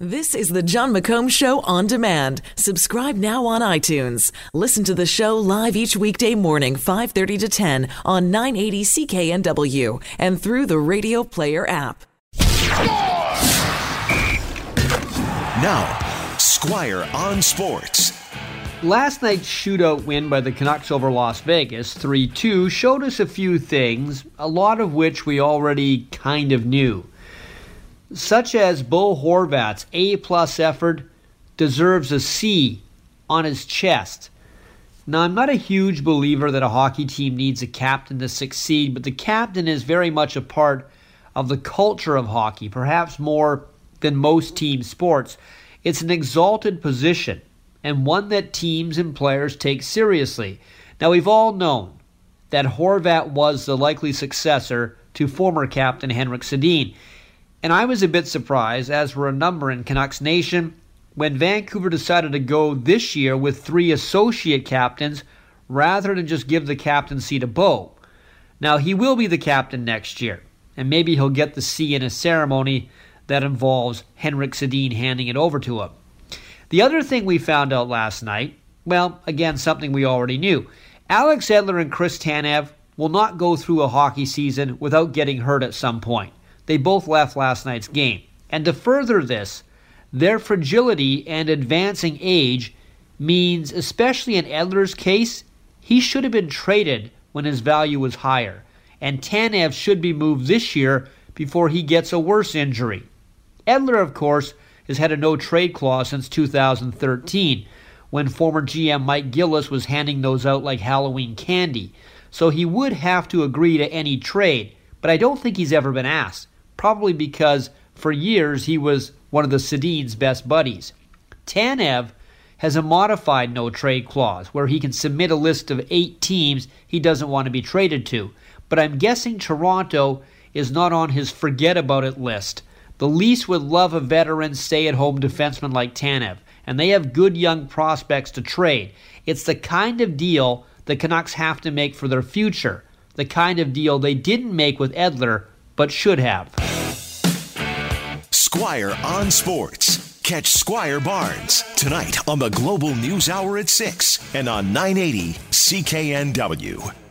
This is the Jon McComb Show on demand. Subscribe now on iTunes. Listen to the show live each weekday morning, 5:30 to 10 on 980 CKNW and through the Radio Player app. Now, Squire on Sports. Last night's shootout win by the Canucks over Las Vegas, 3 2, showed us a few things, a lot of which we already kind of knew such as Bo Horvat's A plus effort deserves a C on his chest. Now, I'm not a huge believer that a hockey team needs a captain to succeed, but the captain is very much a part of the culture of hockey, perhaps more than most team sports. It's an exalted position and one that teams and players take seriously. Now, we've all known that Horvat was the likely successor to former captain Henrik Sedin. And I was a bit surprised, as were a number in Canucks Nation, when Vancouver decided to go this year with three associate captains rather than just give the captaincy to Bo. Now, he will be the captain next year, and maybe he'll get the C in a ceremony that involves Henrik Sedin handing it over to him. The other thing we found out last night, well, again, something we already knew. Alex Edler and Chris Tanev will not go through a hockey season without getting hurt at some point. They both left last night's game. And to further this, their fragility and advancing age means, especially in Edler's case, he should have been traded when his value was higher. And Tanev should be moved this year before he gets a worse injury. Edler, of course, has had a no trade clause since 2013, when former GM Mike Gillis was handing those out like Halloween candy. So he would have to agree to any trade, but I don't think he's ever been asked probably because for years he was one of the Sedin's best buddies. Tanev has a modified no trade clause where he can submit a list of eight teams he doesn't want to be traded to. But I'm guessing Toronto is not on his forget about it list. The Leafs would love a veteran stay at home defenseman like Tanev, and they have good young prospects to trade. It's the kind of deal the Canucks have to make for their future, the kind of deal they didn't make with Edler but should have. Squire on Sports. Catch Squire Barnes tonight on the Global News Hour at 6 and on 980 CKNW.